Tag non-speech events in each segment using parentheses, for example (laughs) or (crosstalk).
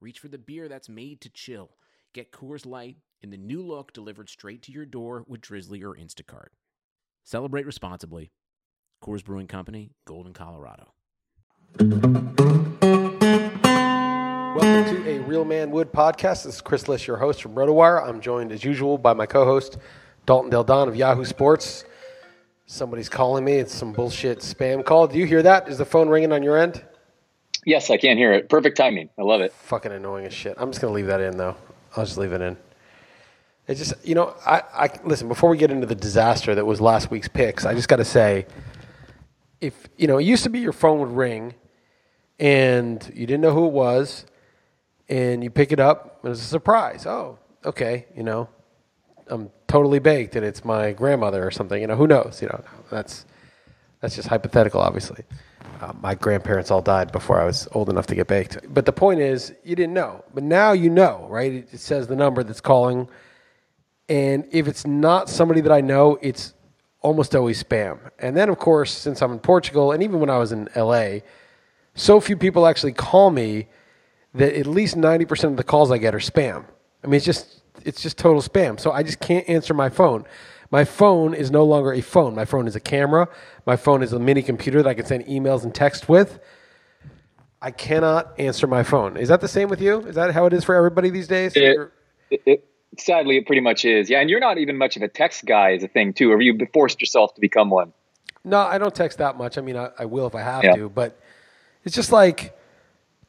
reach for the beer that's made to chill. Get Coors Light in the new look delivered straight to your door with Drizzly or Instacart. Celebrate responsibly. Coors Brewing Company, Golden, Colorado. Welcome to a Real Man Wood podcast. This is Chris Liss, your host from RotoWire. I'm joined as usual by my co-host Dalton Del Don of Yahoo Sports. Somebody's calling me. It's some bullshit spam call. Do you hear that? Is the phone ringing on your end? Yes, I can't hear it. Perfect timing. I love it. Fucking annoying as shit. I'm just gonna leave that in though. I'll just leave it in. It's just you know I, I listen before we get into the disaster that was last week's picks. I just got to say, if you know, it used to be your phone would ring, and you didn't know who it was, and you pick it up, and it's a surprise. Oh, okay, you know, I'm totally baked, and it's my grandmother or something. You know, who knows? You know, that's that's just hypothetical, obviously. Uh, my grandparents all died before I was old enough to get baked. But the point is, you didn't know. But now you know, right? It, it says the number that's calling. And if it's not somebody that I know, it's almost always spam. And then, of course, since I'm in Portugal, and even when I was in LA, so few people actually call me that at least 90% of the calls I get are spam. I mean, it's just, it's just total spam. So I just can't answer my phone. My phone is no longer a phone. My phone is a camera. My phone is a mini computer that I can send emails and text with. I cannot answer my phone. Is that the same with you? Is that how it is for everybody these days? It, it, it, sadly, it pretty much is. Yeah, and you're not even much of a text guy, is a thing too. Or you forced yourself to become one? No, I don't text that much. I mean, I, I will if I have yeah. to, but it's just like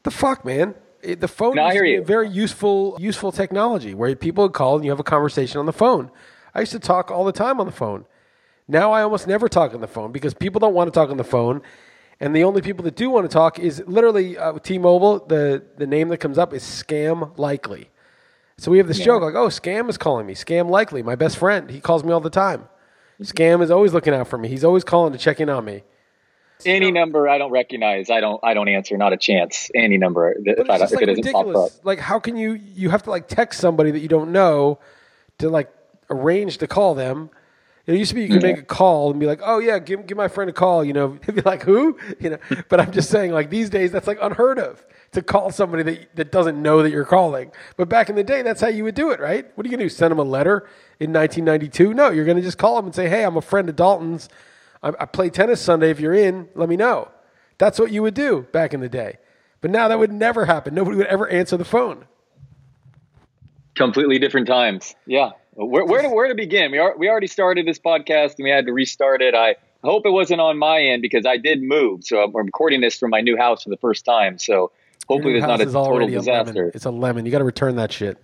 the fuck, man. It, the phone no, is a very useful, useful technology where people call and you have a conversation on the phone. I used to talk all the time on the phone. Now I almost never talk on the phone because people don't want to talk on the phone. And the only people that do want to talk is literally uh, T-Mobile. The the name that comes up is Scam Likely. So we have this yeah. joke like, "Oh, Scam is calling me. Scam Likely, my best friend. He calls me all the time. Scam is always looking out for me. He's always calling to check in on me." Any number I don't recognize, I don't I don't answer. Not a chance. Any number but if, I, if like it doesn't pop up. Like, how can you you have to like text somebody that you don't know to like arrange to call them. It used to be you could make a call and be like, "Oh yeah, give give my friend a call." You know, (laughs) be like, "Who?" You know. (laughs) But I'm just saying, like these days, that's like unheard of to call somebody that that doesn't know that you're calling. But back in the day, that's how you would do it, right? What are you gonna do? Send them a letter in 1992? No, you're gonna just call them and say, "Hey, I'm a friend of Dalton's. I, I play tennis Sunday. If you're in, let me know." That's what you would do back in the day. But now that would never happen. Nobody would ever answer the phone. Completely different times. Yeah. Uh, where, where, to, where to begin? We are, we already started this podcast and we had to restart it. I hope it wasn't on my end because I did move. So I'm recording this from my new house for the first time. So hopefully there's not a total disaster. A it's a lemon. You got to return that shit.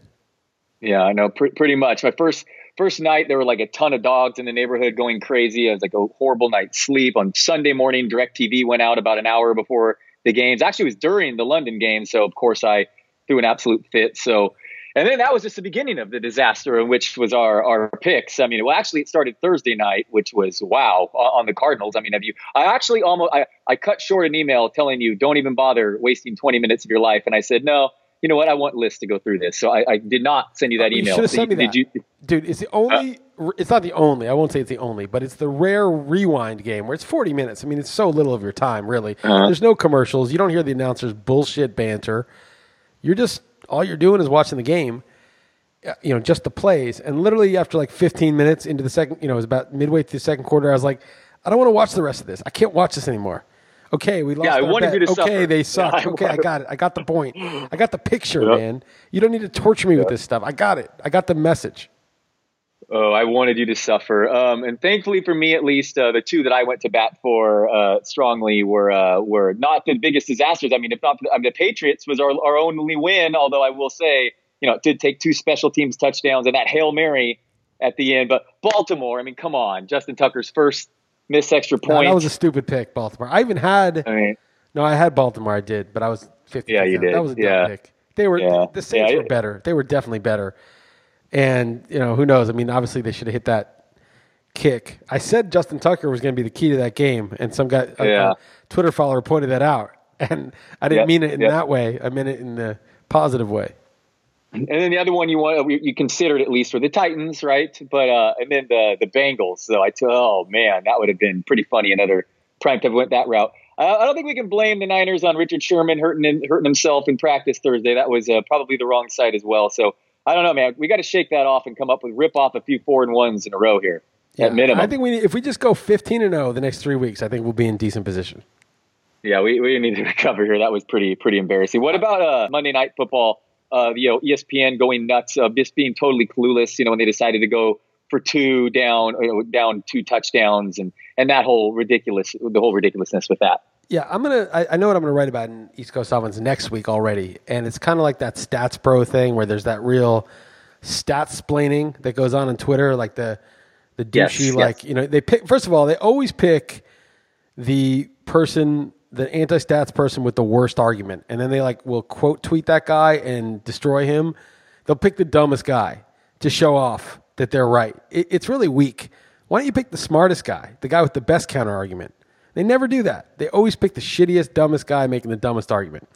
Yeah, I know. Pr- pretty much. My first first night, there were like a ton of dogs in the neighborhood going crazy. It was like a horrible night's sleep. On Sunday morning, DirecTV went out about an hour before the games. Actually, it was during the London game. So of course I threw an absolute fit. So and then that was just the beginning of the disaster, which was our our picks. I mean, well, actually, it started Thursday night, which was wow on the Cardinals. I mean, have you? I actually almost I, I cut short an email telling you don't even bother wasting 20 minutes of your life, and I said no. You know what? I want Liss to go through this, so I, I did not send you that you email. Should have sent me that. You, Dude, it's the only. Uh, it's not the only. I won't say it's the only, but it's the rare rewind game where it's 40 minutes. I mean, it's so little of your time, really. Uh-huh. There's no commercials. You don't hear the announcers bullshit banter. You're just all you're doing is watching the game uh, you know, just the plays. And literally after like 15 minutes into the second, you know, it was about midway through the second quarter, I was like, I don't want to watch the rest of this. I can't watch this anymore. Okay, we lost. Yeah, I wanted bet. you to Okay, suffer. they suck. Yeah, I okay, I got it. I got the point. I got the picture, yep. man. You don't need to torture me yep. with this stuff. I got it. I got the message. Oh, I wanted you to suffer. Um, and thankfully for me, at least, uh, the two that I went to bat for uh, strongly were uh, were not the biggest disasters. I mean, if not, I mean, the Patriots was our, our only win. Although I will say, you know, it did take two special teams touchdowns and that Hail Mary at the end. But Baltimore, I mean, come on. Justin Tucker's first missed extra point. No, that was a stupid pick, Baltimore. I even had, I mean, no, I had Baltimore. I did, but I was 50. Yeah, you did. That was a dumb yeah. pick. They were Yeah. the, the Saints Yeah, were better. They were definitely better. And you know who knows? I mean, obviously they should have hit that kick. I said Justin Tucker was going to be the key to that game, and some guy, Yeah. Twitter follower, pointed that out. (laughs) And I didn't Yep, mean it in yep. that way. I meant it in the positive way. And then the other one you want you considered at least for the Titans, right? But uh, and then the the Bengals. So I t- oh man, that would have been pretty funny. Another prime time went that route. Uh, I don't think we can blame the Niners on Richard Sherman hurting hurting himself in practice Thursday. That was uh, probably the wrong side as well. So I don't know, man. We got to shake that off and come up with rip off a few four and ones in a row here at minimum. I think we if we just go 15 and 0 the next three weeks, I think we'll be in decent position. Yeah, we, we need to (laughs) recover here. That was pretty pretty embarrassing. What about uh, Monday Night Football? Uh, you know, ESPN going nuts, uh, just being totally clueless. You know, when they decided to go for two down, you know, down two touchdowns, and and that whole ridiculous, the whole ridiculousness with that. Yeah, I'm gonna. I, I know what I'm gonna write about in East Coast Offense next week already, and it's kind of like that Stats Bro thing where there's that real stats splaining that goes on on Twitter, like the the Yes, douchey, yes. like you know, they pick. First of all, they always pick the person, the anti-stats person with the worst argument, and then they like will quote tweet that guy and destroy him. They'll pick the dumbest guy to show off that they're right. It, it's really weak. Why don't you pick the smartest guy, the guy with the best counter argument? They never do that. They always pick the shittiest, dumbest guy making the dumbest argument.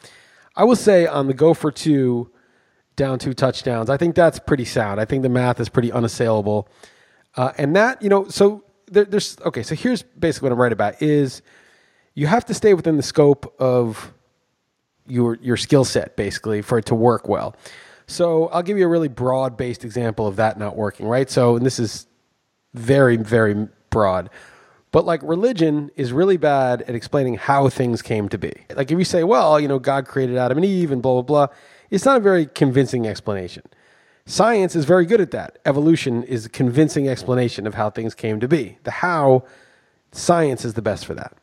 I will say on the go for two, down two touchdowns, I think that's pretty sound. I think the math is pretty unassailable. Uh, and that, you know, so there, there's, okay, so here's basically what I'm right about is you have to stay within the scope of your your skill set basically for it to work well. So I'll give you a really broad based example of that not working, right? So and this is very very broad. But like religion is really bad at explaining how things came to be. Like if you say, well, you know, God created Adam and Eve and blah blah blah, it's not a very convincing explanation. Science is very good at that. Evolution is a convincing explanation of how things came to be. The how, science is the best for that.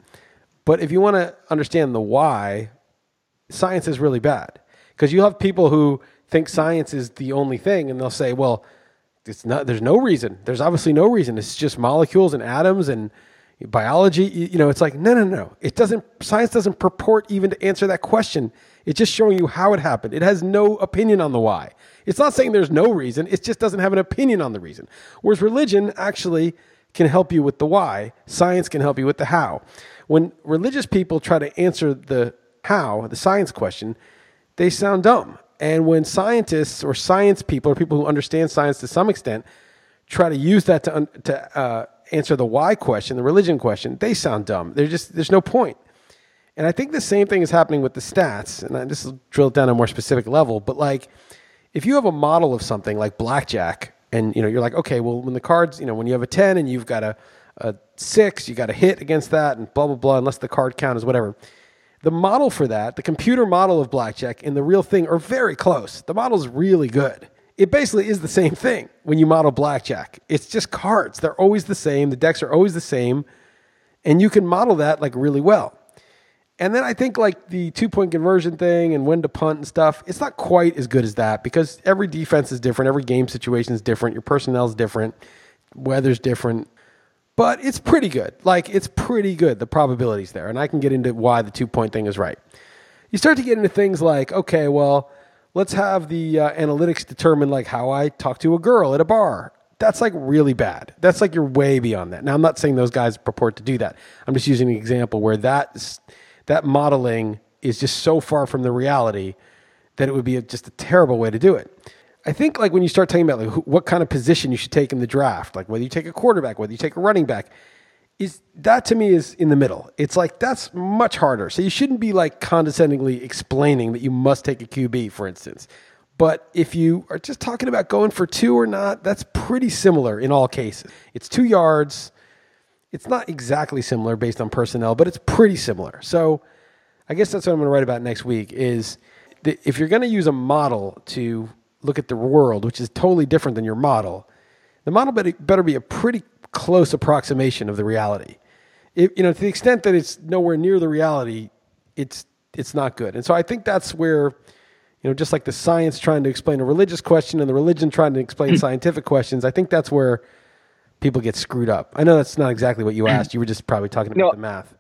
But if you want to understand the why, science is really bad because you have people who think science is the only thing, and they'll say, "Well, it's not. There's no reason. There's obviously no reason. It's just molecules and atoms and biology." You know, it's like no, no, no. It doesn't. Science doesn't purport even to answer that question. It's just showing you how it happened. It has no opinion on the why. It's not saying there's no reason. It just doesn't have an opinion on the reason. Whereas religion actually can help you with the why. Science can help you with the how. When religious people try to answer the how, the science question, they sound dumb. And when scientists or science people or people who understand science to some extent try to use that to, to uh, answer the why question, the religion question, they sound dumb. They're just, there's no point. And I think the same thing is happening with the stats. And this will drill down to a more specific level. But like, if you have a model of something like blackjack, and you know you're like, okay, well, when the cards, you know, when you have a ten and you've got a, a six, you got to hit against that, and blah blah blah, unless the card count is whatever. The model for that, the computer model of blackjack and the real thing are very close. The model's really good. It basically is the same thing when you model blackjack. It's just cards. They're always the same. The decks are always the same. And you can model that like really well. And then I think like the two point conversion thing and when to punt and stuff, it's not quite as good as that because every defense is different, every game situation is different, your personnel is different, weather's different. But it's pretty good. Like it's pretty good, the probabilities there. And I can get into why the two point thing is right. You start to get into things like, okay, well, let's have the uh, analytics determine like how I talk to a girl at a bar. That's like really bad. That's like you're way beyond that. Now I'm not saying those guys purport to do that. I'm just using an example where that that modeling is just so far from the reality that it would be a, just a terrible way to do it. I think like when you start talking about like what kind of position you should take in the draft, like whether you take a quarterback, whether you take a running back, is that to me is in the middle. It's like that's much harder. So you shouldn't be like condescendingly explaining that you must take a QB, for instance. But if you are just talking about going for two or not, that's pretty similar in all cases. It's two yards. It's not exactly similar based on personnel, but it's pretty similar. So I guess that's what I'm going to write about next week is if you're going to use a model to look at the world, which is totally different than your model, the model better be a pretty close approximation of the reality. If, you know, to the extent that it's nowhere near the reality, it's it's not good. And so I think that's where, you know, just like the science trying to explain a religious question and the religion trying to explain hmm. scientific questions, I think that's where people get screwed up. I know that's not exactly what you hmm. asked. You were just probably talking about No. the math.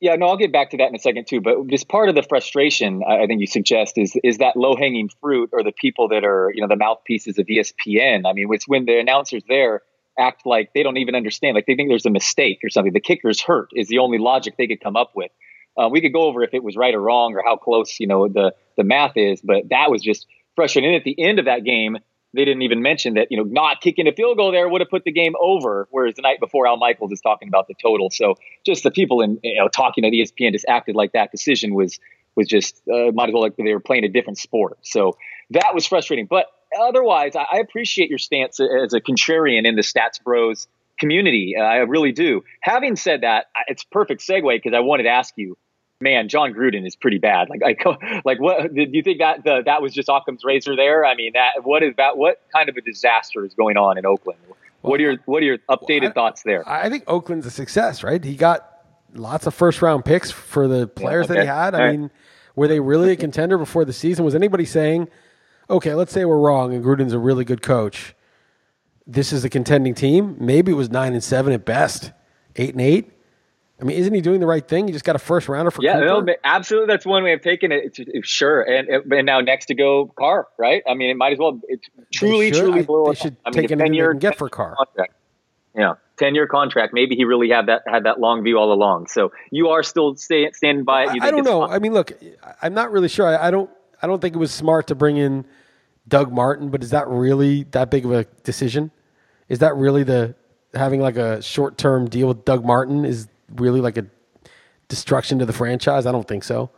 Yeah, no, I'll get back to that in a second too. But just part of the frustration I think you suggest is is that low hanging fruit or the people that are you know the mouthpieces of ESPN. I mean, it's when the announcers there act like they don't even understand, like they think there's a mistake or something. The kicker's hurt is the only logic they could come up with. Uh, we could go over if it was right or wrong or how close you know the the math is, but that was just frustrating. And at the end of that game, they didn't even mention that you know not kicking a field goal there would have put the game over. Whereas the night before, Al Michaels is talking about the total. So just the people in you know talking at ESPN just acted like that decision was was just uh, might as well like they were playing a different sport. So that was frustrating. But otherwise, I, I appreciate your stance as a contrarian in the Stats Bros community. Uh, I really do. Having said that, it's perfect segue because I wanted to ask you man, Jon Gruden is pretty bad. Like, I, (laughs) like what? Do you think that the, that was just Occam's razor there? I mean, that what is that? What kind of a disaster is going on in Oakland? What are your what are your updated well, I, thoughts there? I think Oakland's a success, right? He got lots of first round picks for the players yeah, okay. that he had. I mean, were they really a contender before the season? Was anybody saying, okay, let's say we're wrong and Gruden's a really good coach? This is a contending team. Maybe it was nine and seven at best, eight and eight. I mean, isn't he doing the right thing? He just got a first rounder for yeah, Cooper. no, absolutely. That's one way of taking it. Sure, and and now next to go Carr, right? I mean, it might as well. It's truly, they truly I, blow. They should I mean, take anything year, get for Carr. Contract. Yeah, ten year contract. Maybe he really had that had that long view all along. So you are still stay, standing by it. I, I don't know. Fine. I mean, look, I'm not really sure. I, I don't. I don't think it was smart to bring in Doug Martin, but is that really that big of a decision? Is that really the having like a short term deal with Doug Martin is really like a destruction to the franchise? I don't think so.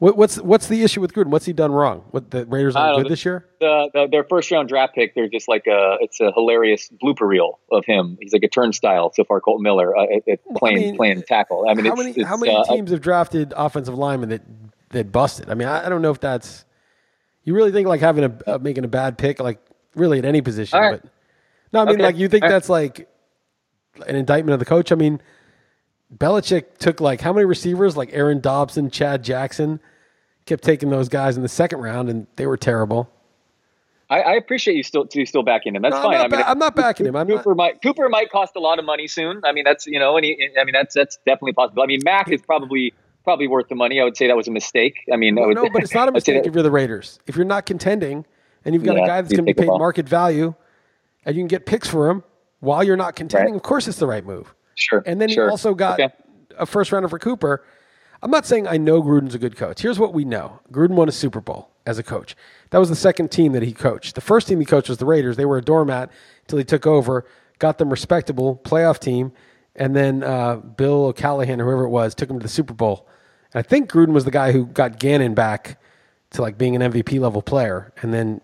What, what's what's the issue with Gruden? What's he done wrong? What the Raiders are good this year? The, the, their first round draft pick, they're just like a it's a hilarious blooper reel of him. He's like a turnstile so far. Kolton Miller uh, at, at playing I mean, playing tackle. I mean, how many how many uh, teams have drafted offensive linemen that that busted? I mean, I, I, don't know if that's you really think like having a uh, making a bad pick like really at any position, right. but no, I mean okay. like you think that's like an indictment of the coach. I mean Belichick took like how many receivers? Like Aaron Dobson, Chad Jackson, kept taking those guys in the second round, and they were terrible. I, I appreciate you still you still backing him. That's no, fine. I'm not, I mean, ba- I'm not backing him. I'm Cooper not... might Cooper might cost a lot of money soon. I mean, that's you know, and he, I mean that's that's definitely possible. I mean, Mack is probably probably worth the money. I would say that was a mistake. I mean, no, would, no but it's not a (laughs) mistake if you're the Raiders. If you're not contending and you've got yeah, a guy that's going to be paid market value, and you can get picks for him while you're not contending, right. of course it's the right move. Sure. And then sure. he also got okay a first rounder for Cooper. I'm not saying I know Gruden's a good coach. Here's what we know Gruden won a Super Bowl as a coach. That was the second team that he coached. The first team he coached was the Raiders. They were a doormat until he took over, got them respectable playoff team, and then uh, Bill O'Callahan or whoever it was took him to the Super Bowl. And I think Gruden was the guy who got Gannon back to like being an MVP level player, and then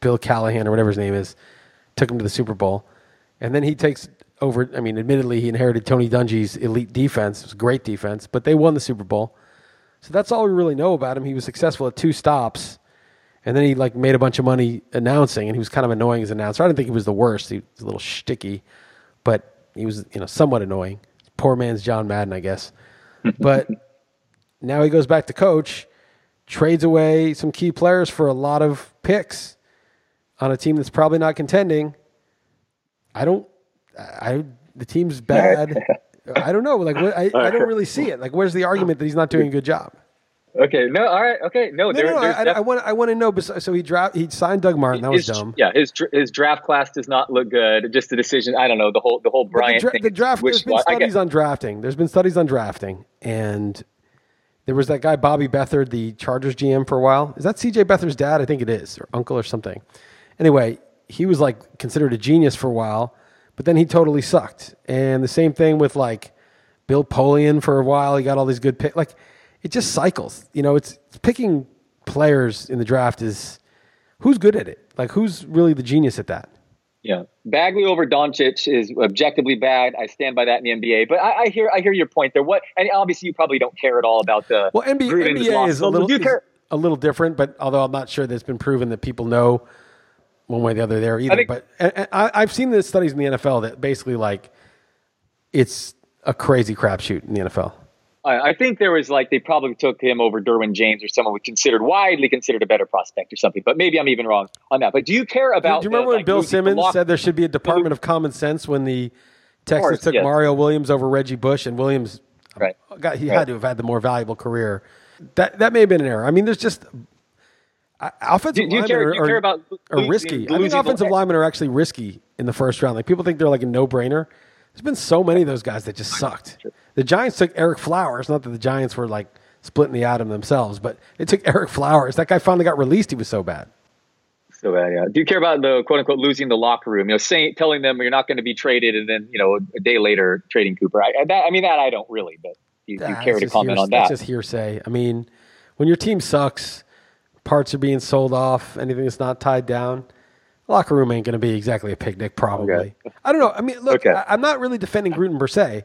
Bill Callahan or whatever his name is took him to the Super Bowl, and then he takes over. I mean, admittedly, he inherited Tony Dungy's elite defense. It was great defense, but they won the Super Bowl. So that's all we really know about him. He was successful at two stops, and then he like made a bunch of money announcing, and he was kind of annoying as an announcer. I didn't think he was the worst. He was a little shticky, but he was you know somewhat annoying. Poor man's John Madden, I guess. (laughs) but now he goes back to coach, trades away some key players for a lot of picks on a team that's probably not contending. I don't I the team's bad. (laughs) I don't know. Like, what, I, I don't really see it. Like, where's the argument that he's not doing a good job? Okay. No. All right. Okay. No. No. There, no, I, def- I, want. I want to know. So he draft. He signed Doug Martin. That his, was dumb. Yeah. His his draft class does not look good. Just the decision. I don't know. The whole the whole Bryant the, dra- the, draft. There's been studies on drafting. There's been studies on drafting, and there was that guy Bobby Beathard, the Chargers GM for a while. Is that C.J. Beathard's dad? I think it is, or uncle, or something. Anyway, he was like considered a genius for a while but then he totally sucked. And the same thing with like Bill Polian for a while. He got all these good picks. Like it just cycles. You know, it's, it's picking players in the draft is who's good at it. Like who's really the genius at that. Yeah, Bagley over Doncic is objectively bad. I stand by that in the NBA. But I, I hear I hear your point there. What and obviously you probably don't care at all about the well NBA, NBA is a little is a little different. But although I'm not sure that it's been proven that people know one way or the other there either. Think, but I, I've seen the studies in the NFL that basically like it's a crazy crapshoot in the NFL. I think there was like they probably took him over Derwin James or someone we considered widely considered a better prospect or something. But maybe I'm even wrong on that. But do you care about? Do you remember the, when like, Bill Simmons said there should be a Department of Common Sense when the Texans course, took yes. Mario Williams over Reggie Bush and Williams Right. Got, he Right. had to have had the more valuable career. That that may have been an error. I mean, there's just uh, offensive Do, linemen care? are, are- about are risky. I think offensive linemen are actually risky in the first round. Like people think they're like a no brainer. There's been so many of those guys that just sucked. The Giants took Ereck Flowers. Not that the Giants were like splitting the atom themselves, but they took Ereck Flowers. That guy finally got released. He was so bad. So bad, yeah. Do you care about the quote unquote losing the locker room? You know, saying telling them you're not going to be traded, and then you know a day later trading Cooper. I, I, that, I mean that I don't really, but do you, you care to comment hears- on That's that? just hearsay. I mean, when your team sucks, parts are being sold off, anything that's not tied down, locker room ain't going to be exactly a picnic, probably. Okay. I don't know. I mean, look, Okay. I, I'm not really defending Gruden per se.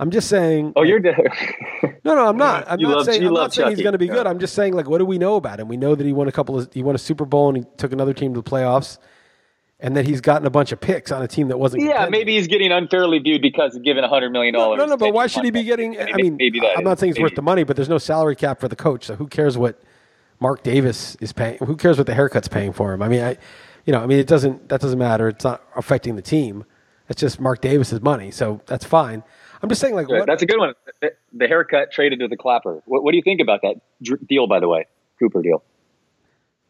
I'm just saying. oh, like- you're. De- (laughs) no, no, I'm not. I'm You not love- saying, I'm not saying he's going to be Yeah. good. I'm just saying, like, what do we know about him? We know that he won a couple of, he won a Super Bowl and he took another team to the playoffs, and that he's gotten a bunch of picks on a team that wasn't. yeah, contending. maybe he's getting unfairly viewed because of giving a hundred million dollars. no, no, but why should he be getting? I mean, maybe that I'm not saying it's worth the money, but there's no salary cap for the coach, so who cares what Mark Davis is paying? Who cares what the haircut's paying for him? I mean, I, you know, I mean, it doesn't that doesn't matter. It's not affecting the team. It's just Mark Davis's money, so that's fine. I'm just saying, like, what, That's a good one. The, haircut traded to the clapper. What, what do you think about that deal? By the way, Cooper deal.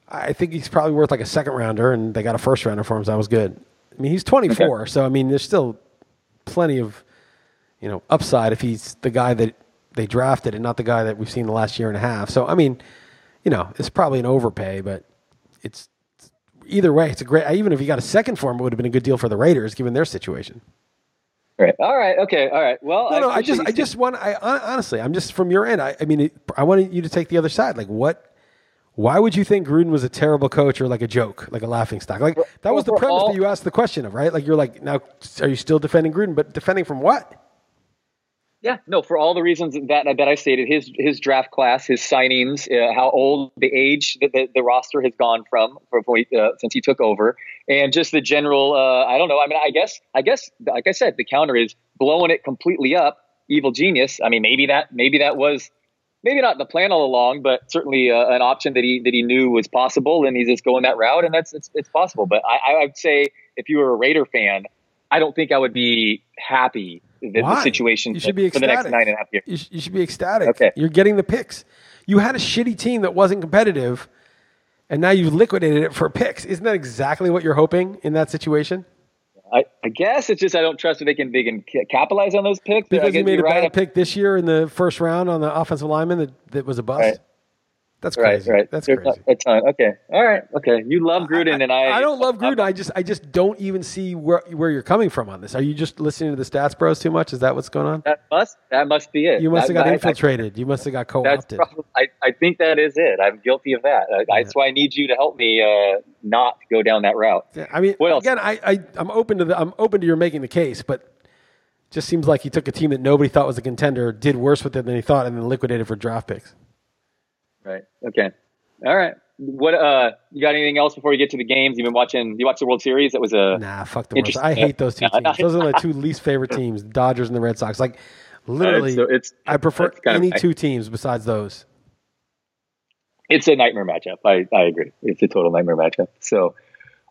I think he's probably worth like a second rounder, and they got a first rounder for him, so that was good. I mean, he's 24, so I mean, there's still plenty of you know upside if he's the guy that they drafted and not the guy that we've seen the last year and a half. So I mean, you know, it's probably an overpay, but it's either way, it's a great. Even if he got a second for him, it would have been a good deal for the Raiders given their situation. Right. All right. Okay. All right. Well, No, no, I just, I just want, I honestly, I'm just from your end. I, I mean, I wanted you to take the other side. Like, what? Why would you think Gruden was a terrible coach or like a joke, like a laughing stock? Like that was the premise all- that you asked the question of, right? Like you're like, now, are you still defending Gruden? But defending from what? Yeah, no, for all the reasons that that I stated, his his draft class, his signings, uh, how old the age that the, the roster has gone from, uh, since he took over, and just the general. Uh, I don't know. I mean, I guess, I guess, like I said, the counter is blowing it completely up. Evil genius. I mean, maybe that maybe that was maybe not the plan all along, but certainly uh, an option that he that he knew was possible, and he's just going that route, and that's it's, it's possible. But I, I would say if you were a Raider fan, I don't think I would be happy Why? the situation You should be for the next nine and a half years. You, sh- you should be ecstatic. Okay. You're getting the picks. You had a shitty team that wasn't competitive, and now you've liquidated it for picks. Isn't that exactly what you're hoping in that situation? I, I guess it's just I don't trust that they can they can capitalize on those picks. Because you made a you're bad pick this year in the first round on the offensive lineman that, that was a bust. Right. That's Right, crazy. right. That's There's crazy. A ton. Okay, all right, okay. You love Gruden, and I I don't love Gruden. I just I just don't even see where where you're coming from on this. Are you just listening to the stats bros too much? Is that what's going on? That must that must be it. You must have got I- I- infiltrated. You must have got co-opted. probably, I, I think that is it. I'm guilty of that. Uh, That's why I need you to help me uh, not go down that route. Yeah, I mean, What else? again, I, I I'm open to the I'm open to your making the case, but just seems like he took a team that nobody thought was a contender, did worse with it than he thought, and then liquidated for draft picks. Right. Okay. All right. What uh you got anything else before we get to the games? You've been watching you watched the World Series? That was a Nah, fuck the World. I hate those two (laughs) teams. Those are my two least favorite teams: the Dodgers and the Red Sox. Like, literally, so it's- I prefer it's kind of- any two teams besides those. it's a nightmare matchup. I, I agree. It's a total nightmare matchup. So,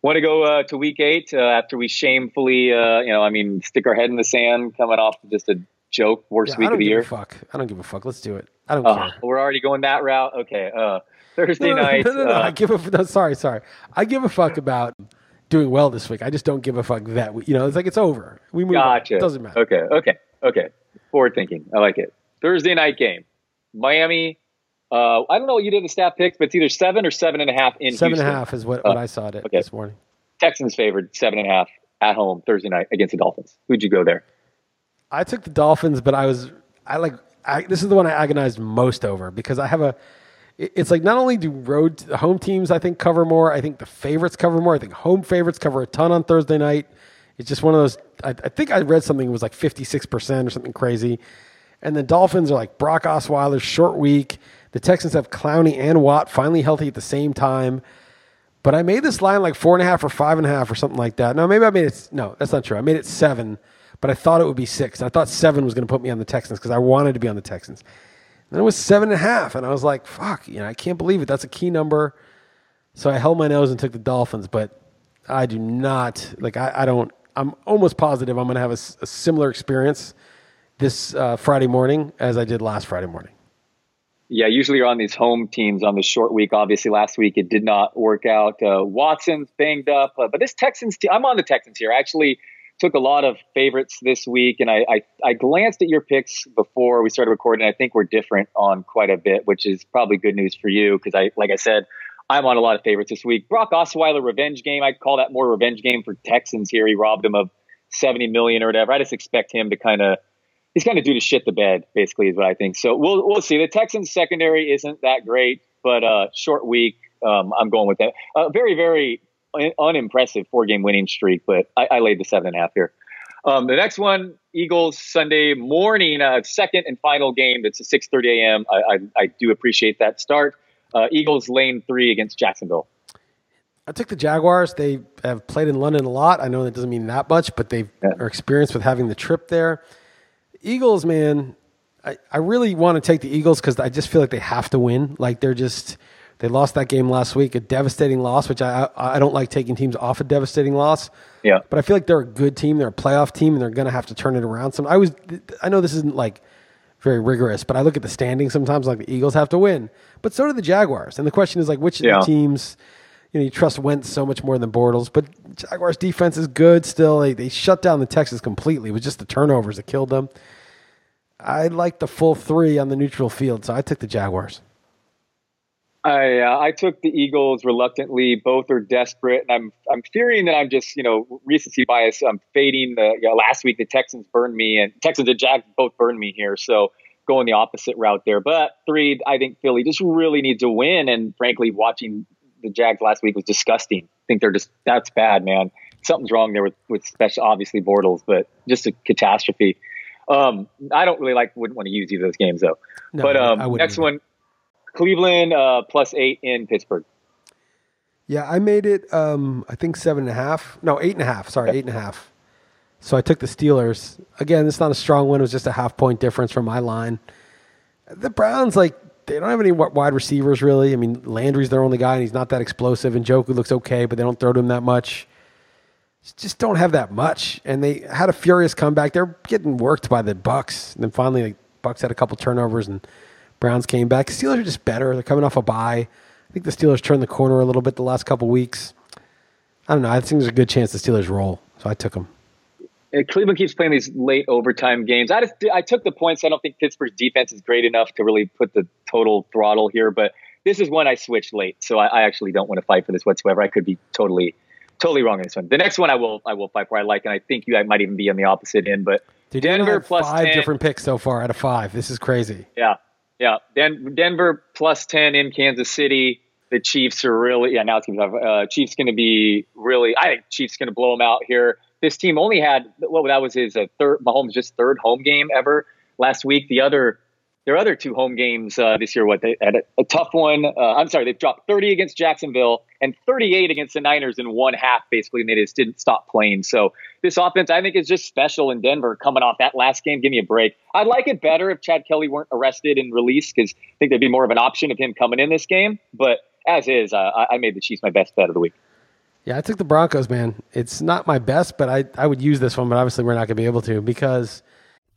want to go uh, to week eight uh, after we shamefully, uh, you know, I mean, stick our head in the sand coming off just a joke, worst Yeah, week of the year. fuck. I don't give a fuck. Let's do it. I don't Uh, care. we're already going that route. Okay. Uh, Thursday (laughs) No, no, night. No, no, no. uh, I give a no, sorry, sorry. I give a fuck about doing well this week. I just don't give a fuck that we, you know. It's like it's over. We move. on. gotcha. It doesn't matter. Okay. Okay. Okay. Forward thinking. I like it. Thursday night game. Miami. Uh, I don't know what you did the staff picks, but it's either seven or seven and a half in Seven and a Houston. half is what, Uh, what I saw it okay. this morning. Texans favored seven and a half at home Thursday night against the Dolphins. Who'd you go there? I took the Dolphins, but I was I like I, this is the one I agonized most over because I have a. it- It's like not only do road home teams I think cover more, I think the favorites cover more. I think home favorites cover a ton on Thursday night. It's just one of those. I, I think I read something it was like fifty six percent or something crazy. And the Dolphins are like Brock Osweiler's short week. The Texans have Clowney and Watt finally healthy at the same time. But I made this line like four and a half or five and a half or something like that. No, maybe I made it. No, that's not true. I made it seven, but I thought it would be six. I thought seven was going to put me on the Texans because I wanted to be on the Texans. And then it was seven and a half, and I was like, "Fuck!" You know, I can't believe it. That's a key number. So I held my nose and took the Dolphins, but I do not like. I, I don't. I'm almost positive I'm going to have a similar experience this uh, Friday morning as I did last Friday morning. Yeah, usually you're on these home teams on the short week. Obviously, last week it did not work out. Uh, Watson's banged up, uh, but this Texans team, I'm on the Texans here. I actually took a lot of favorites this week, and I, I, I glanced at your picks before we started recording. I think we're different on quite a bit, which is probably good news for you because I, like I said, I'm on a lot of favorites this week. Brock Osweiler revenge game. I'd call that more revenge game for Texans here. He robbed him of 70 million or whatever. I just expect him to kind of he's kind of due to shit the bed, basically, is what I think. So we'll we'll see. The Texans secondary isn't that great, but uh, short week. Um, I'm going with that. Uh, very very un- unimpressive four game winning streak, but I, I laid the seven and a half here. Um, the next one, Eagles Sunday morning, uh, second and final game. It's a 6:30 a.m. I, I, I do appreciate that start. Uh, Eagles lane three against Jacksonville. I took the Jaguars. They have played in London a lot. I know that doesn't mean that much, but they Yeah. are experienced with having the trip there. Eagles, man, I, I really want to take the Eagles because I just feel like they have to win. Like they're just they lost that game last week, a devastating loss, which I I, I don't like taking teams off a devastating loss. Yeah. But I feel like they're a good team. They're a playoff team, and they're going to have to turn it around. Some I was I know this isn't like very rigorous, but I look at the standings sometimes like the Eagles have to win, but so do the Jaguars. And the question is like which of the teams you know, you trust Wentz so much more than Bortles, but Jaguars defense is good still. They, they shut down the Texans completely. It was just the turnovers that killed them. I like the full three on the neutral field, so I took the Jaguars. I uh, I took the Eagles reluctantly. Both are desperate, and I'm I'm fearing that I'm just you know recency bias. I'm fading the you know, last week the Texans burned me, and Texans and Jags both burned me here. So going the opposite route there. But three, I think Philly just really needs to win. And frankly, watching the Jags last week was disgusting. I think they're just that's bad, man. Something's wrong there with with special obviously Bortles, but just a catastrophe. Um, I don't really like wouldn't want to use either of those games though. No, but um, next either. one, Cleveland uh, plus eight in Pittsburgh. Yeah, I made it. Um, I think seven and a half. No, eight and a half. Sorry, eight and a half. So I took the Steelers. Again, it's not a strong one. It was just a half point difference from my line. The Browns, like, they don't have any wide receivers really. I mean, Landry's their only guy, and he's not that explosive. And Njoku looks okay, but they don't throw to him that much. Just don't have that much. And they had a furious comeback. They're getting worked by the Bucs. And then finally, the Bucs had a couple turnovers, and Browns came back. Steelers are just better. They're coming off a bye. I think the Steelers turned the corner a little bit the last couple weeks. I don't know. I think there's a good chance the Steelers roll, so I took them. Cleveland keeps playing these late overtime games. I just I took the points. I don't think Pittsburgh's defense is great enough to really put the total throttle here. But this is one I switched late, so I, I actually don't want to fight for this whatsoever. I could be totally totally wrong on this one. The next one I will I will fight for. I like, and I think you I might even be on the opposite end. But Dude, you and I Denver plus five 10. different picks so far out of five. This is crazy. Yeah, yeah. Den- Denver plus ten in Kansas City. The Chiefs are really yeah. Now it's gonna be uh, Chiefs going to be really. I think Chiefs going to blow them out here. This team only had well, that was his uh, third Mahomes just third home game ever last week. The other their other two home games uh, this year. What they had a, a tough one. Uh, I'm sorry, they've dropped 30 against Jacksonville and 38 against the Niners in one half, basically, and they just didn't stop playing. So this offense, I think, is just special in Denver coming off that last game. Give me a break. I'd like it better if Chad Kelly weren't arrested and released because I think there'd be more of an option of him coming in this game. But as is, uh, I, I made the Chiefs my best bet of the week. Yeah, I took the Broncos, man. It's not my best, but I, I would use this one, but obviously we're not going to be able to because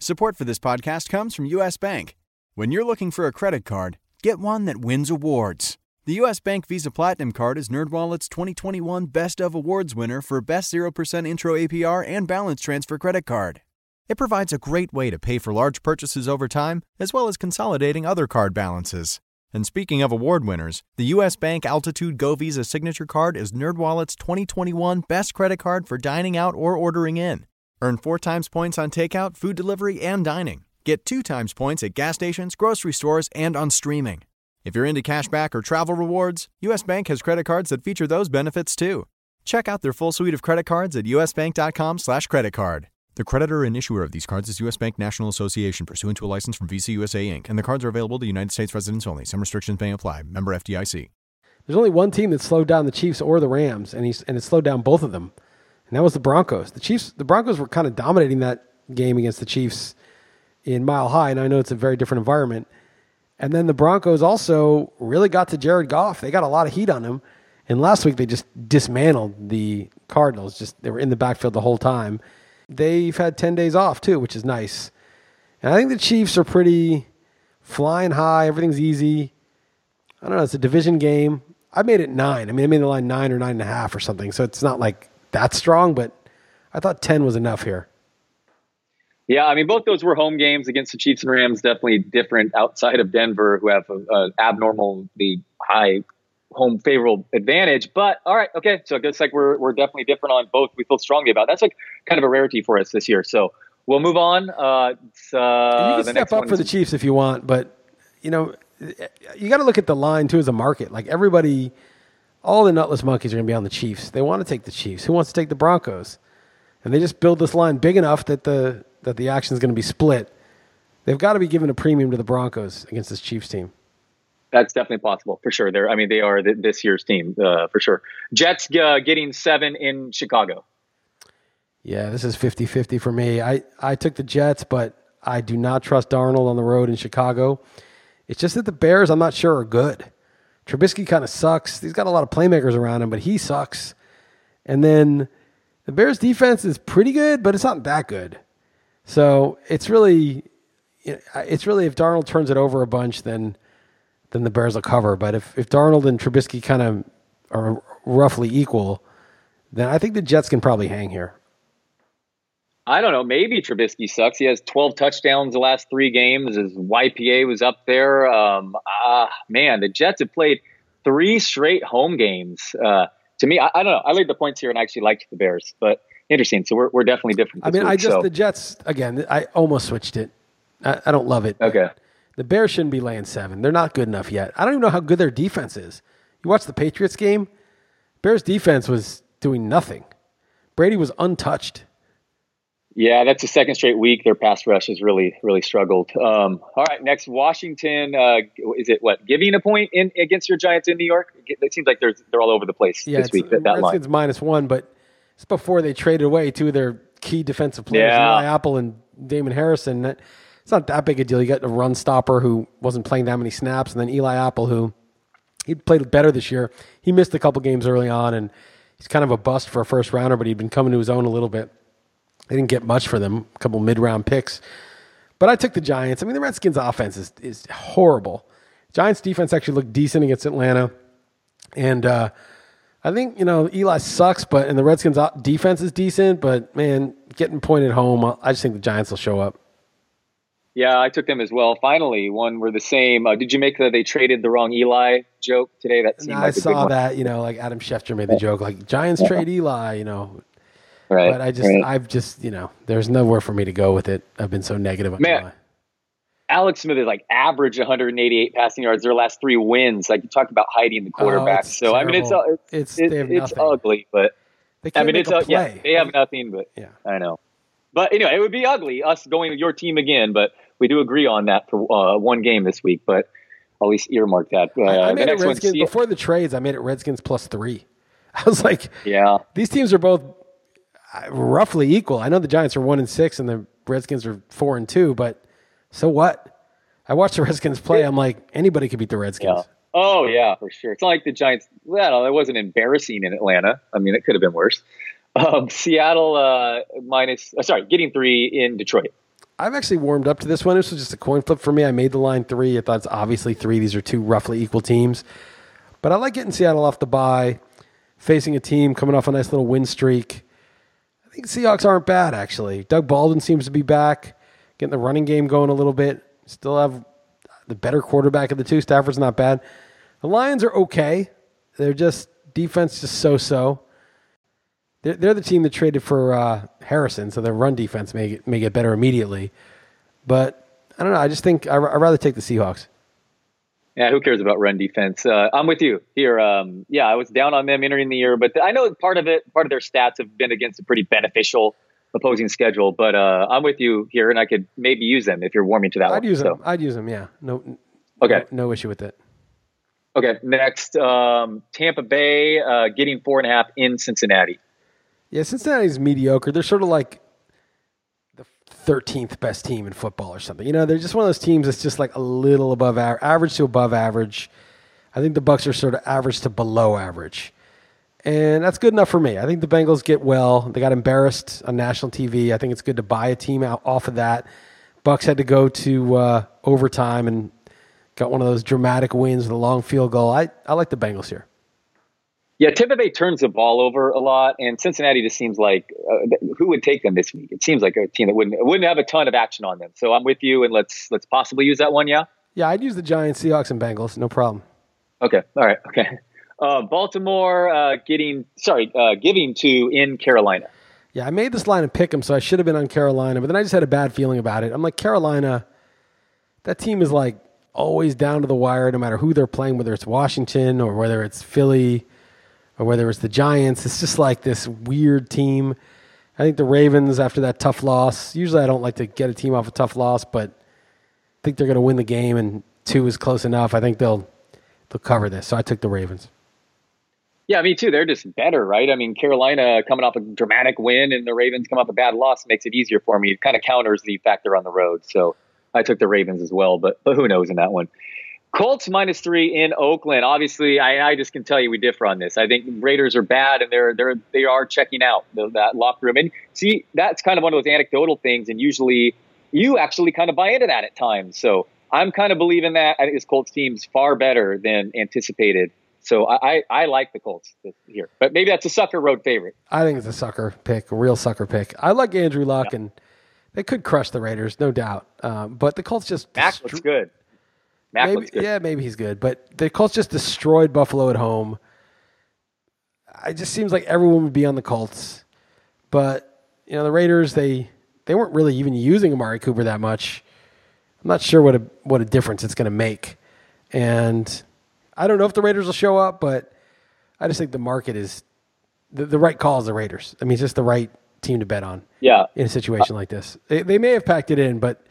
Support for this podcast comes from U.S. Bank. When you're looking for a credit card, get one that wins awards. The U.S. Bank Visa Platinum Card is NerdWallet's 2021 Best of Awards winner for Best 0% Intro APR and Balance Transfer Credit Card. It provides a great way to pay for large purchases over time, as well as consolidating other card balances. And speaking of award winners, the U.S. Bank Altitude Go Visa Signature Card is NerdWallet's 2021 Best Credit Card for dining out or ordering in. Earn four times points on takeout, food delivery, and dining. Get two times points at gas stations, grocery stores, and on streaming. If you're into cashback or travel rewards, US Bank has credit cards that feature those benefits too. Check out their full suite of credit cards at usbank.com slash credit card. The creditor and issuer of these cards is U.S. Bank National Association pursuant to a license from Visa USA Inc., and the cards are available to United States residents only. Some restrictions may apply. Member FDIC. there's only one team that slowed down the Chiefs or the Rams, and he's and it slowed down both of them, and that was the Broncos. The Chiefs, the Broncos were kind of dominating that game against the Chiefs in Mile High, and I know it's a very different environment. And then the Broncos also really got to Jared Goff. They got a lot of heat on him, and last week they just dismantled the Cardinals. Just they were in the backfield the whole time. They've had ten days off too, which is nice. And I think the Chiefs are pretty flying high. Everything's easy. I don't know. It's a division game. I made it nine. I mean, I made the line nine or nine and a half or something. So it's not like that strong, but I thought 10 was enough here. Yeah, I mean, both those were home games against the Chiefs and Rams. Definitely different outside of Denver, who have an abnormally high home favorable advantage. But all right, okay. So it looks like we're we're definitely different on both. We feel strongly about that's like kind of a rarity for us this year. So we'll move on. Uh, uh, you can step up for the Chiefs if you want, but you know you got to look at the line too as a market. Like everybody, all the nutless monkeys are going to be on the Chiefs. They want to take the Chiefs. Who wants to take the Broncos? And they just build this line big enough that the that the action is going to be split. They've got to be giving a premium to the Broncos against this Chiefs team. That's definitely possible for sure. They're, I mean, they are this year's team uh, for sure. Jets uh, getting seven in Chicago. Yeah, this is 50 50 for me. I, I took the Jets, but I do not trust Darnold on the road in Chicago. It's just that the Bears, I'm not sure, are good. Trubisky kind of sucks. He's got a lot of playmakers around him, but he sucks. And then the Bears' defense is pretty good, but it's not that good. So it's really, it's really if Darnold turns it over a bunch, then then the Bears will cover. But if if Darnold and Trubisky kind of are roughly equal, then I think the Jets can probably hang here. I don't know. Maybe Trubisky sucks. He has 12 touchdowns the last three games. His YPA was up there. Um, ah, man, the Jets have played three straight home games. Uh, to me, I, I, don't know. I laid the points here and I actually liked the Bears, but interesting. So we're, we're definitely different. I mean, week, I just, so. the Jets, again, I almost switched it. I, I don't love it. Okay. The Bears shouldn't be laying seven. They're not good enough yet. I don't even know how good their defense is. You watch the Patriots game, Bears defense was doing nothing. Brady was untouched. Yeah, that's the second straight week. Their pass rush has really, really struggled. Um, all right, next Washington. Uh, is it what giving a point in against your Giants in New York? It seems like they're they're all over the place yeah, this week. That, that line. minus one, but it's before they traded away two of their key defensive players, yeah. Eli Apple and Damon Harrison. It's not that big a deal. You got a run stopper who wasn't playing that many snaps, and then Eli Apple who he played better this year. He missed a couple games early on, and he's kind of a bust for a first rounder, but he'd been coming to his own a little bit. They didn't get much for them, a couple mid round picks. But I took the Giants. I mean, the Redskins' offense is, is horrible. Giants' defense actually looked decent against Atlanta. And uh, I think, you know, Eli sucks, but and the Redskins' defense is decent. But, man, getting pointed home, I just think the Giants will show up. Yeah, I took them as well. Finally, one were the same. Uh, did you make the they traded the wrong Eli joke today? That seemed no, like I saw that. You know, like Adam Schefter made the joke, like Giants trade Eli. You know, Right. But I just, right. I've just, you know, there's nowhere for me to go with it. I've been so negative on Man, Eli. Alex Smith is like average 188 passing yards their last three wins. Like you talked about hiding the quarterback. Oh, so I mean, it's it's It's- it's, it's ugly, but They I mean, it's a yeah, they have nothing, but Yeah. I know. But anyway, it would be ugly us going with your team again. But we do agree on that for uh, one game this week. But at least earmark that. Uh, I, made it Redskins before the trades. I made it Redskins plus three. (laughs) I was like, yeah, these teams are both uh, roughly equal. I know the Giants are one and six, and the Redskins are four and two. But so what? I watched the Redskins play. I'm like, anybody could beat the Redskins. yeah. Oh yeah, for sure. It's not like the Giants. Well, it wasn't embarrassing in Atlanta. I mean, it could have been worse. Um, Seattle uh, minus. Uh, sorry, getting three in Detroit. I've actually warmed up to this one. This was just a coin flip for me. I made the line three. I thought it's obviously three. These are two roughly equal teams. But I like getting Seattle off the bye, facing a team coming off a nice little win streak. I think Seahawks aren't bad, actually. Doug Baldwin seems to be back, getting the running game going a little bit. Still have the better quarterback of the two. Stafford's not bad. The Lions are okay. They're just defense just so so. They're, they're the team that traded for uh, Harrison, so their run defense may get, may get better immediately. But I don't know. I just think I, I'd rather take the Seahawks. Yeah, who cares about run defense? Uh, I'm with you here. Um, yeah, I was down on them entering the year, but I know part of it, part of their stats have been against a pretty beneficial opposing schedule. But uh, I'm with you here, and I could maybe use them if you're warming to that I'd one. use so. them. I'd use them. Yeah. No. Okay. No, no issue with it. Okay, next, um, Tampa Bay uh, getting four and a half in Cincinnati. Yeah, Cincinnati's mediocre. They're sort of like the 13th best team in football or something. You know, they're just one of those teams that's just like a little above average, average to above average. I think the Bucs are sort of average to below average. And that's good enough for me. I think the Bengals get well. They got embarrassed on national TV. I think it's good to buy a team out off of that. Bucs had to go to uh, overtime and got one of those dramatic wins with a long field goal. I, I like the Bengals here. Yeah, Tampa Bay turns the ball over a lot, and Cincinnati just seems like uh, who would take them this week? It seems like a team that wouldn't wouldn't have a ton of action on them. So I'm with you, and let's let's possibly use that one. Yeah. Yeah, I'd use the Giants, Seahawks, and Bengals. No problem. Okay. All right. Okay. Uh, Baltimore uh, getting sorry uh, giving to in Carolina. Yeah, I made this line and pick them, so I should have been on Carolina, but then I just had a bad feeling about it. I'm like Carolina. That team is like always down to the wire, no matter who they're playing, whether it's Washington or whether it's Philly or whether it's the Giants. It's just like this weird team. I think the Ravens, after that tough loss, usually I don't like to get a team off a tough loss, but I think they're going to win the game, and two is close enough. I think they'll they'll cover this. So I took the Ravens. Yeah, me too. They're just better, right? I mean, Carolina coming off a dramatic win and the Ravens come off a bad loss makes it easier for me. It kind of counters the factor on the road. So I took the Ravens as well, but but who knows in that one. Colts minus three in Oakland. Obviously, I, I just can tell you we differ on this. I think Raiders are bad and they're they're they are checking out the, that locker room. And see, that's kind of one of those anecdotal things. And usually, you actually kind of buy into that at times. So I'm kind of believing that. I think this Colts team's far better than anticipated. So I, I, I like the Colts here, but maybe that's a sucker road favorite. I think it's a sucker pick, a real sucker pick. I like Andrew Luck, yeah. and they could crush the Raiders, no doubt. Um, but the Colts just Mack destro- looks good. Mack maybe. Yeah, maybe he's good, but the Colts just destroyed Buffalo at home. It just seems like everyone would be on the Colts, but you know the Raiders they they weren't really even using Amari Cooper that much. I'm not sure what a what a difference it's going to make, and I don't know if the Raiders will show up, but I just think the market is the, the right call is the Raiders. I mean, it's just the right team to bet on. Yeah. In a situation like this, they, they may have packed it in, but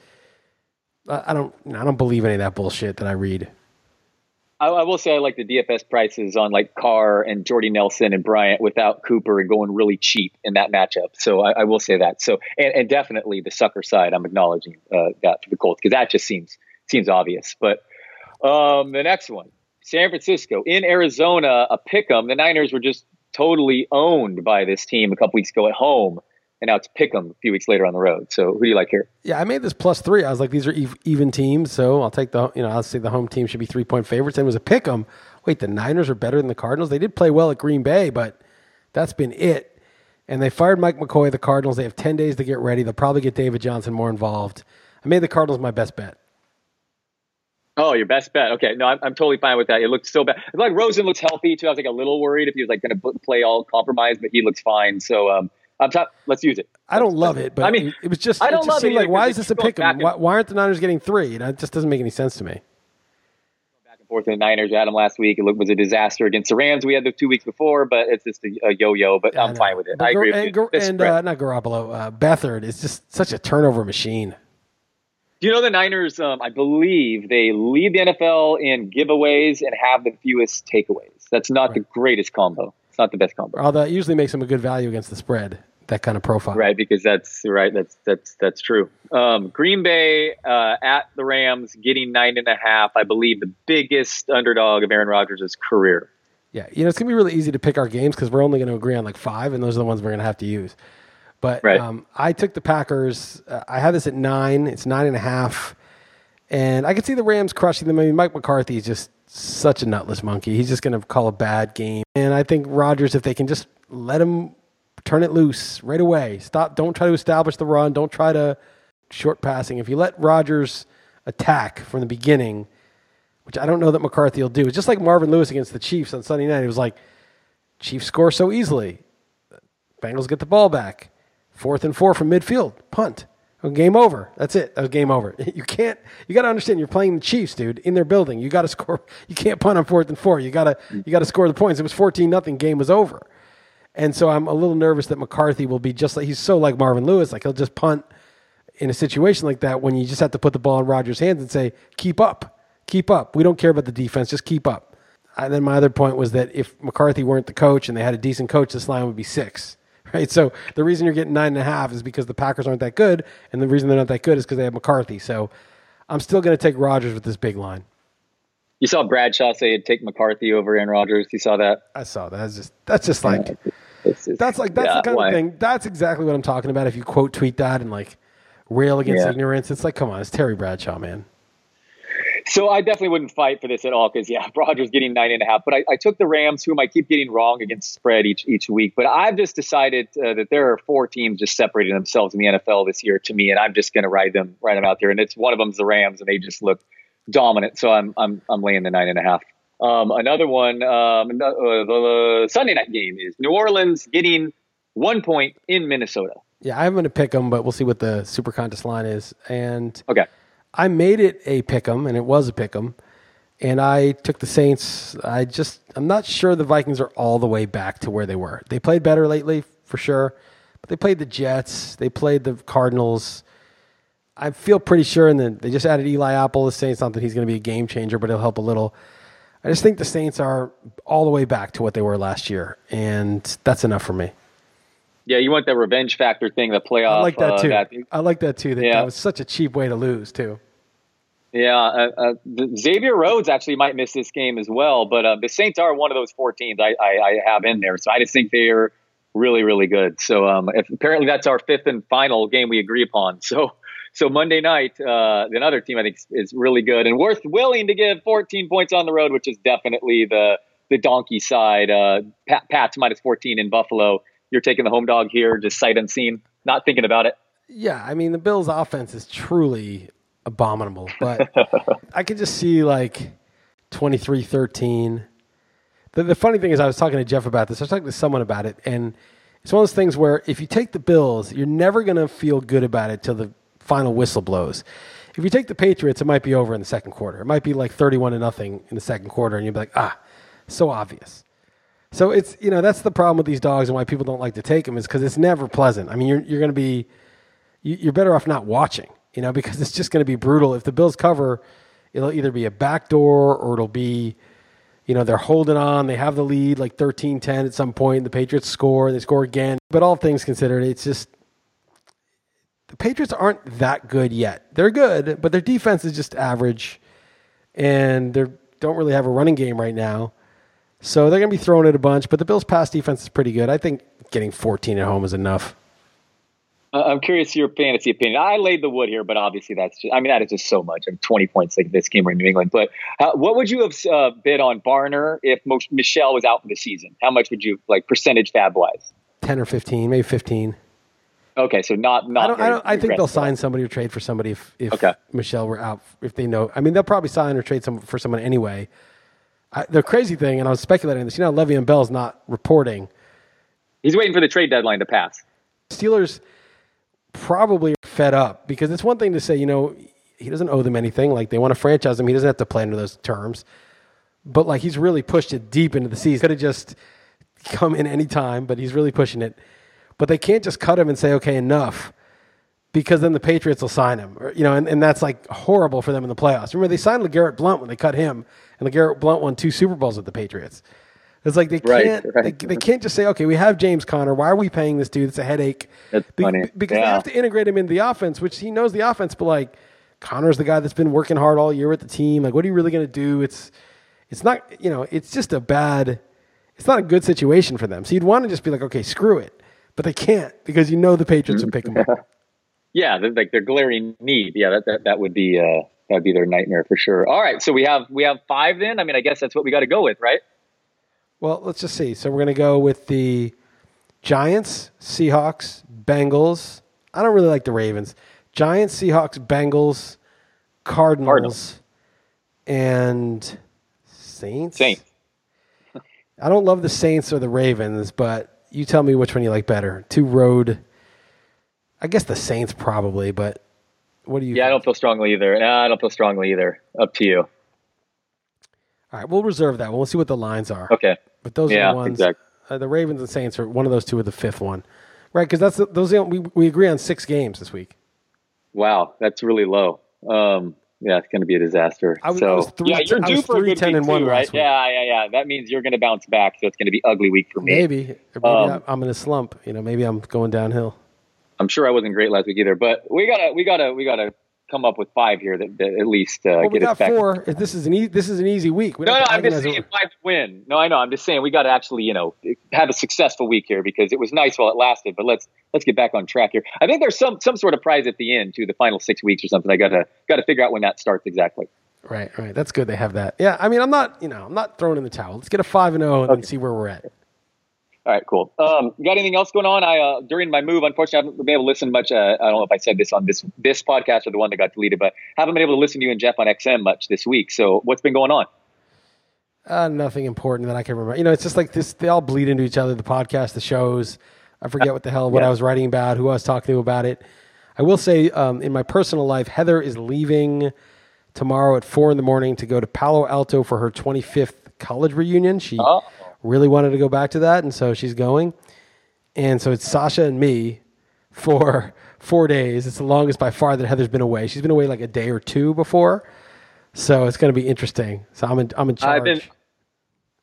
I, don't. I don't believe any of that bullshit that I read. I, I, will say I like the DFS prices on like Carr and Jordy Nelson and Bryant without Cooper and going really cheap in that matchup. So I, I will say that. So and, and, definitely the sucker side, I'm acknowledging uh, that for the Colts because that just seems seems obvious. But um, the next one, San Francisco in Arizona, a pick 'em. The Niners were just totally owned by this team a couple weeks ago at home, and now it's pick 'em a few weeks later on the road. So who do you like here? Yeah, I made this plus three. I was like, these are even teams, so I'll take the you know I'll say the home team should be three point favorites. And it was a pick 'em. Wait, the Niners are better than the Cardinals. They did play well at Green Bay, but that's been it. And they fired Mike McCoy, the Cardinals. They have ten days to get ready. They'll probably get David Johnson more involved. I made the Cardinals my best bet. Oh, your best bet. Okay, no, I'm, I'm totally fine with that. It looks so bad. Like Rosen looks healthy too. I was like a little worried if he was like going to play all compromised, but he looks fine. So um, I'm t- let's use it. I don't love it, but I mean, it was just. I don't it just love it like why is this a pick? Why, why, aren't the Niners getting three? You know, it just doesn't make any sense to me. Back and forth in the Niners. Them last week. It was a disaster against the Rams. We had the two weeks before, but it's just a, a yo-yo. But I'm fine with it. But I agree. And, with you. and uh, not Garoppolo, uh, Beathard is just such a turnover machine. Do you know the Niners? Um, I believe they lead the NFL in giveaways and have the fewest takeaways. That's not right. the greatest combo. It's not the best combo. Although that usually makes them a good value against the spread. That kind of profile, right? Because that's right. That's that's that's true. Um, Green Bay uh, at the Rams, getting nine and a half. I believe the biggest underdog of Aaron Rodgers' career. Yeah, you know it's gonna be really easy to pick our games because we're only going to agree on like five, and those are the ones we're going to have to use. But right. um, I took the Packers. Uh, I had this at nine. It's nine and a half, and I could see the Rams crushing them. I mean, Mike McCarthy is just such a nutless monkey. He's just going to call a bad game, and I think Rodgers, if they can just let him turn it loose right away, stop. Don't try to establish the run. Don't try to short passing. If you let Rodgers attack from the beginning, which I don't know that McCarthy will do, it's just like Marvin Lewis against the Chiefs on Sunday night. It was like Chiefs score so easily. Bengals get the ball back. Fourth and four from midfield, punt. Oh, game over. That's it. That was game over. (laughs) You can't. You got to understand. You're playing the Chiefs, dude, in their building. You got to (laughs) score. You can't punt on fourth and four. You got to. You got to score the points. It was fourteen nothing. Game was over. And so I'm a little nervous that McCarthy will be just like he's so like Marvin Lewis. Like he'll just punt in a situation like that when you just have to put the ball in Rodgers' hands and say, "Keep up, keep up. We don't care about the defense. Just keep up." And then my other point was that if McCarthy weren't the coach and they had a decent coach, this line would be six (laughs) right? So the reason you're getting nine and a half is because the Packers aren't that good, and the reason they're not that good is because they have McCarthy. So I'm still going to take Rodgers with this big line. You saw Bradshaw say he'd take McCarthy over Aaron Rodgers. You saw that? I saw that. That's just that's just like that's like that's yeah, the kind why? of thing. That's exactly what I'm talking about. If you quote tweet that and like rail against Yeah. ignorance. It's like, come on, it's Terry Bradshaw, man. So I definitely wouldn't fight for this at all because yeah, (laughs) Rodgers getting nine and a half. But I, I took the Rams, whom I keep getting wrong against spread each each week. But I've just decided uh, that there are four teams just separating themselves in the NFL this year to me, and I'm just going to ride them ride them out there. And it's one of them's the Rams, and they just look dominant. So I'm I'm I'm laying the nine and a half. Um, another one, um, uh, the Sunday night game is New Orleans getting one point in Minnesota. Yeah, I'm going to pick them, but we'll see what the super contest line is. And Okay. I made it a pick 'em, and it was a pick 'em. And I took the Saints. I just, I'm not sure the Vikings are all the way back to where they were. They played better lately, for sure. But they played the Jets. They played the Cardinals. I feel pretty sure, and then they just added Eli Apple. The Saints, not that he's going to be a game changer, but he'll help a little. I just think the Saints are all the way back to what they were last year, and that's enough for me. Yeah, you want the revenge factor thing, the playoff. I like that uh, too. that- I like that too. That, Yeah. that was such a cheap way to lose too. Yeah, uh, uh, Xavier Rhodes actually might miss this game as well, but uh, the Saints are one of those four teams I, I, I have in there, so I just think they are really, really good. So um, if, apparently that's our fifth and final game we agree upon. (laughs) So so Monday night, uh, another team I think is, really good and worth willing to give 14 points on the road, which is definitely the the donkey side. Uh, Pat, Pats minus 14 in Buffalo. You're taking the home dog here, just sight unseen, not thinking about it. Yeah, I mean the Bills' offense is truly abominable, but (laughs) I could just see like 23-13. The, the funny thing is, I was talking to Jeff about this. I was talking to someone about it, and it's one of those things where if you take the Bills, you're never going to feel good about it till the final whistle blows. If you take the Patriots, it might be over in the second quarter. It might be like 31 to nothing in the second quarter, and you'd be like, ah, so obvious. So it's you know that's the problem with these dogs and why people don't like to take them is because it's never pleasant. I mean, you're you're going to be you- you're better off not watching, you know, (laughs) because it's just going to be brutal. If the Bills cover, it'll either be a backdoor or it'll be, you know, they're holding on. They have the lead like 13 10 at some point. The Patriots score, they score again. But all things considered, it's just the Patriots aren't that good yet. They're good, but their defense is just average and they don't really have a running game right now. So they're going to be throwing it a bunch, but the Bills' pass defense is pretty good. I think getting 14 at home is enough. Uh, I'm curious your fantasy opinion. I laid the wood here, but obviously that's just, I mean, that is just so much. I'm 20 points like this game in New England. But what would you have uh, bid on Barner if Mo- Michel was out for the season? How much would you, like, percentage FAAB wise? 10 or 15, maybe 15. Okay, so not, not. I don't. I, don't, I think they'll sign somebody or trade for somebody if, if Okay. Michel were out. If they know, I mean, they'll probably sign or trade some for someone anyway. I, the crazy thing, and I was speculating this. You know, Le'Veon Bell's not reporting. He's waiting for the trade deadline to pass. Steelers probably are fed up because it's one thing to say, you know, he doesn't owe them anything. Like they want to franchise him, he doesn't have to play under those terms. But like he's really pushed it deep into the season. Could have just come in any time, but he's really pushing it. But they can't just cut him and say, okay, enough, because then the Patriots will sign him. Or, you know, and, and that's like horrible for them in the playoffs. Remember, they signed LeGarrette Blunt when they cut him, and LeGarrette Blunt won two Super Bowls with the Patriots. It's like they Right, can't right. They, they can't just say, okay, we have James Conner. Why are we paying this dude? It's a headache. That's funny. because they have to integrate him into the offense, which he knows the offense, but like Conner's the guy that's been working hard all year with the team. Like, what are you really going to do? It's it's not you know it's just a bad. It's not a good situation for them. So you'd want to just be like, okay, screw it, but they can't because you know the Patriots will pick them up. (laughs) Yeah, they're, like their glaring need. Yeah, that, that, that would be, uh, that would be their nightmare for sure. All right. So we have, we have five then. I mean, I guess that's what we got to go with, right? Well, let's just see. So we're going to go with the Giants, Seahawks, Bengals. I don't really like the Ravens. Giants, Seahawks, Bengals, Cardinals, Cardinals. and Saints. Saints. I don't love the Saints or the Ravens, but you tell me which one you like better. Two road. I guess the Saints probably, but what do you? Yeah, I don't feel strongly either. No, I don't feel strongly either. Up to you. All right, we'll reserve that. one. We'll see what the lines are. Okay. But those are Yeah, the ones. exact- Uh, the Ravens and Saints are one of those two are the fifth one, right? Because that's the, those. We we agree on six games this week. Wow, that's really low. Um, yeah, it's going to be a disaster. I was- so I was three- yeah, you're I due was for a good 10, week and one too, right? Yeah, yeah, yeah. That means you're going to bounce back. So it's going to be ugly week for me. Maybe, maybe Um, I- I'm in a slump. You know, maybe I'm going downhill. I'm sure I wasn't great last week either, but we gotta, we gotta, we gotta come up with five here that, that at least uh, well, we get us got back. four. This is an e- this is an easy week. We No, no, I'm just saying over- five to win. No, I know. I'm just saying we got to actually, you know, have a successful week here because it was nice while it lasted. But let's let's get back on track here. I think there's some some sort of prize at the end to the final six weeks or something. I gotta got to figure out when that starts exactly. Right, right. That's good. They have that. Yeah. I mean, I'm not. You know, I'm not throwing in the towel. Let's get a five and zero and then see where we're at. All right, cool. Um, got anything else going on? I uh, during my move, unfortunately, I haven't been able to listen much. Uh, I don't know if I said this on this this podcast or the one that got deleted, but haven't been able to listen to you and Jeff on XM much this week. So what's been going on? Uh, nothing important that I can remember. You know, it's just like this. They all bleed into each other. The podcast, the shows. I forget what the hell what Yeah. I was writing about, who I was talking to about it. I will say, um, in my personal life, Heather is leaving tomorrow at four in the morning to go to Palo Alto for her 25th college reunion. She Oh. Really wanted to go back to that, and so she's going. And so it's Sasha and me for (laughs) four days. It's the longest by far that Heather's been away. She's been away like a day or two before, so it's going to be interesting. So I'm in, I'm in charge. I've been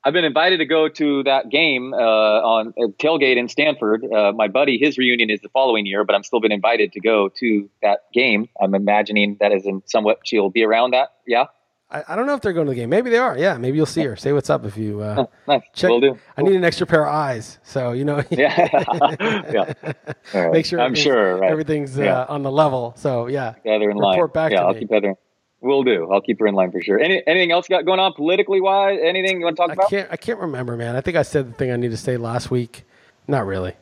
I've been invited to go to that game uh, on uh, tailgate in Stanford. Uh, my buddy, his reunion is the following year, but I'm still been invited to go to that game. I'm imagining that is in somewhat she'll be around that. Yeah, I, I don't know if they're going to the game. Maybe they are. Yeah, maybe you'll see her. Say what's up if you uh, (laughs) nice. check. Will do. I need an extra pair of eyes, so you know. (laughs) Yeah, (laughs) yeah. All right. Make sure I'm sure right. everything's Yeah. uh, on the level. So yeah, Heather in line. report back yeah, I'll me. keep Heather. Will do. I'll keep her in line for sure. Any, anything else got going on politically wise? Anything you want to talk I about? can't. I can't remember, man. I think I said the thing I need to say last week. Not really.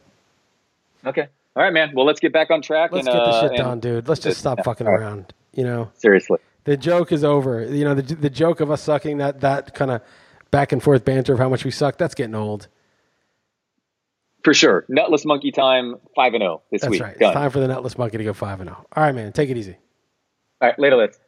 Okay. All right, man. Well, let's get back on track. Let's and, get the uh, shit done, dude. Let's just stop Yeah. fucking around. You know, Seriously. The joke is over. You know, the the joke of us sucking that that kind of back and forth banter of how much we suck. That's getting old. For sure. Nutless monkey time, 5 and 0 this That's week. right. Done. It's time for the nutless monkey to go five and zero. All right, man. Take it easy. All right, later, let's.